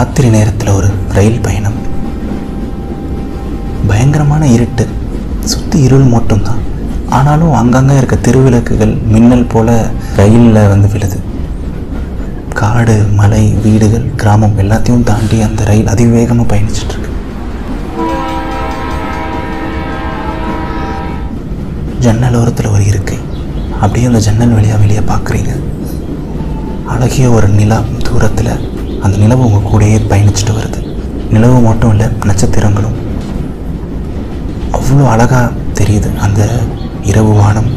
ராத்திரி நேரத்தில் ஒரு ரயில் பயணம். பயங்கரமான இருட்டு. சுற்றி இருள் மட்டும்தான் ஆனாலும் அங்கங்கே இருக்க திருவிளக்குகள் மின்னல் போல் ரயிலில் வந்து விழுது. காடு மலை வீடுகள் கிராமம் எல்லாத்தையும் தாண்டி அந்த ரயில் அதிவேகமாக பயணிச்சிட்ருக்கு ஜன்னல் ஓரத்தில் ஒரு இருக்கை. அப்படியே அந்த ஜன்னல் வழியாக வெளியே பார்க்குறீங்க அழகிய ஒரு நிலா தூரத்தில் அந்த நிலவு உங்கள் கூடயே பயணிச்சுட்டு வருது. நிலவு மட்டும் இல்லை நட்சத்திரங்களும். அவ்வளோ அழகாக தெரியுது அந்த இரவு வானம்.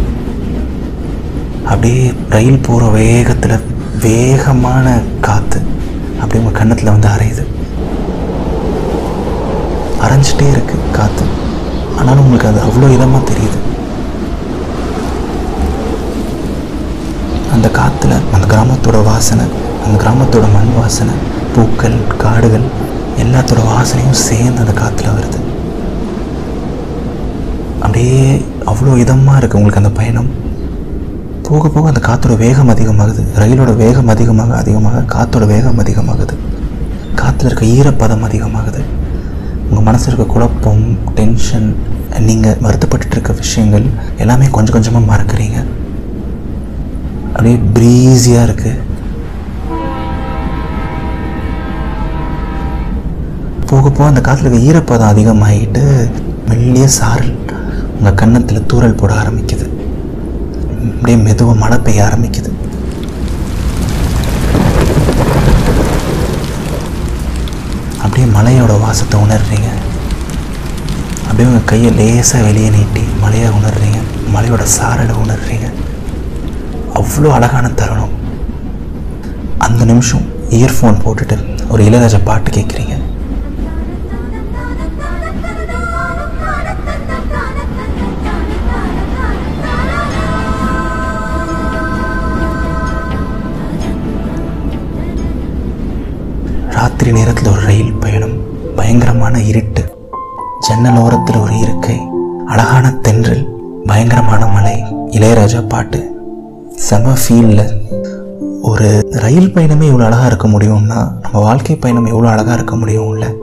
அப்படியே ரயில் போகிற வேகத்தில் வேகமான காற்று அப்படியே உங்கள் கன்னத்தில் வந்து அரையுது. அரைஞ்சிட்டே இருக்குது காற்று ஆனாலும் உங்களுக்கு அது அவ்வளோ இதமாக தெரியுது. அந்த காற்றுல அந்த கிராமத்தோட வாசனை அந்த கிராமத்தோட மண் வாசனை பூக்கள் காடுகள் எல்லாத்தோட வாசனையும் சேர்ந்து அந்த காற்றுல வருது. அப்படியே அவ்வளோ இதமாக இருக்குது உங்களுக்கு அந்த பயணம். போக போக அந்த காற்றோட வேகம் அதிகமாகுது. ரயிலோட வேகம் அதிகமாக அதிகமாக காற்றோட வேகம் அதிகமாகுது. காற்றுல இருக்க ஈரப்பதம் அதிகமாகுது. உங்கள் மனசில் இருக்க குழப்பம் டென்ஷன் நீங்கள் வருத்தப்பட்டுட்டு இருக்க விஷயங்கள் எல்லாமே கொஞ்சம் கொஞ்சமாக மறக்கிறீங்க. அப்படியே ப்ரீஸியாக இருக்குது போக போக அந்த காற்றுல இருக்க ஈரப்பதம் அதிகமாகிட்டு மெல்லிய சாரல் உங்கள் கன்னத்தில் தூறல் போட ஆரம்பிக்குது. அப்படியே மெதுவாக மழை பெய்ய ஆரம்பிக்குது. அப்படியே மலையோட வாசத்தை உணர்றீங்க. அப்படியே உங்கள் கையை லேசாக வெளியே நீட்டி மலையை உணர்றீங்க. மலையோட சாரலை உணர்றீங்க. அவ்வளோ அழகான தருணம். அந்த நிமிஷம் இயர்ஃபோன் போட்டுட்டு ஒரு இளையராஜா பாட்டு கேட்குறீங்க ராத்திரி நேரத்தில் ஒரு ரயில் பயணம். பயங்கரமான இருட்டு. ஜன்னல் ஓரத்தில் ஒரு இருக்கை. அழகான தென்றல். பயங்கரமான மலை. இளையராஜா பாட்டு. செம ஃபீலில் ஒரு ரயில் பயணமே இவ்வளோ அழகாக இருக்க முடியும்னா நம்ம வாழ்க்கை பயணம் எவ்வளோ அழகாக இருக்க முடியும்ல?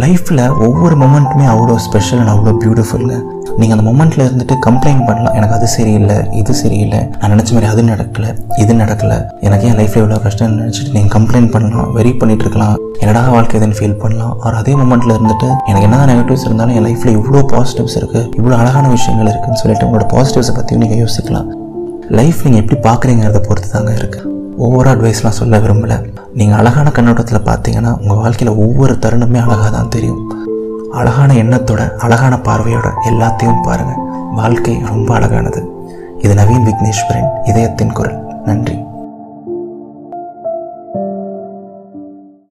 லைஃப்பில் ஒவ்வொரு மொமெண்ட்டுமே அவ்வளோ ஸ்பெஷல் அண்ட் அவ்வளோ பியூட்டிஃபுல்லுங்க நீங்கள் அந்த மொமெண்ட்டில் இருந்துட்டு கம்ப்ளைண்ட் பண்ணலாம் எனக்கு அது சரியில்லை இது சரியில்லை நான் நினச்ச மாதிரி அது நடக்கலை இது நடக்கலை. எனக்கு ஏன் லைஃப்பில் இவ்வளோ கஷ்டம்னு நினச்சிட்டு நீங்கள் கம்ப்ளைண்ட் பண்ணலாம் வெரி பண்ணிட்டு இருக்கலாம். என்னடா வாழ்க்கை இதுன்னு ஃபீல் பண்ணலாம். அவர் அதே மொமெண்ட்டில் இருந்துட்டு எனக்கு என்ன நெகட்டிவ்ஸ் இருந்தாலும் என் லைஃப்பில் இவ்வளோ பாசிட்டிவ்ஸ் இருக்குது இவ்வளோ அழகான விஷயங்கள் இருக்குதுன்னு சொல்லிட்டு உங்களோட பாசிட்டிவ்ஸை பற்றியும் நீங்கள் யோசிக்கலாம். லைஃப் நீங்கள் எப்படி பார்க்குறீங்கிறத பொறுத்து தாங்க இருக்குது ஓவராக அட்வைஸ்லாம் சொல்ல விரும்பலை. நீங்கள் அழகான கண்ணோட்டத்தில் பார்த்தீங்கன்னா உங்கள் வாழ்க்கையில் ஒவ்வொரு தருணமே அழகாக தான் தெரியும். அழகான எண்ணத்தோட அழகான பார்வையோட எல்லாத்தையும் பாருங்கள் வாழ்க்கை ரொம்ப அழகானது. இது நவீன் விக்னேஸ்வரின் இதயத்தின் குரல். நன்றி.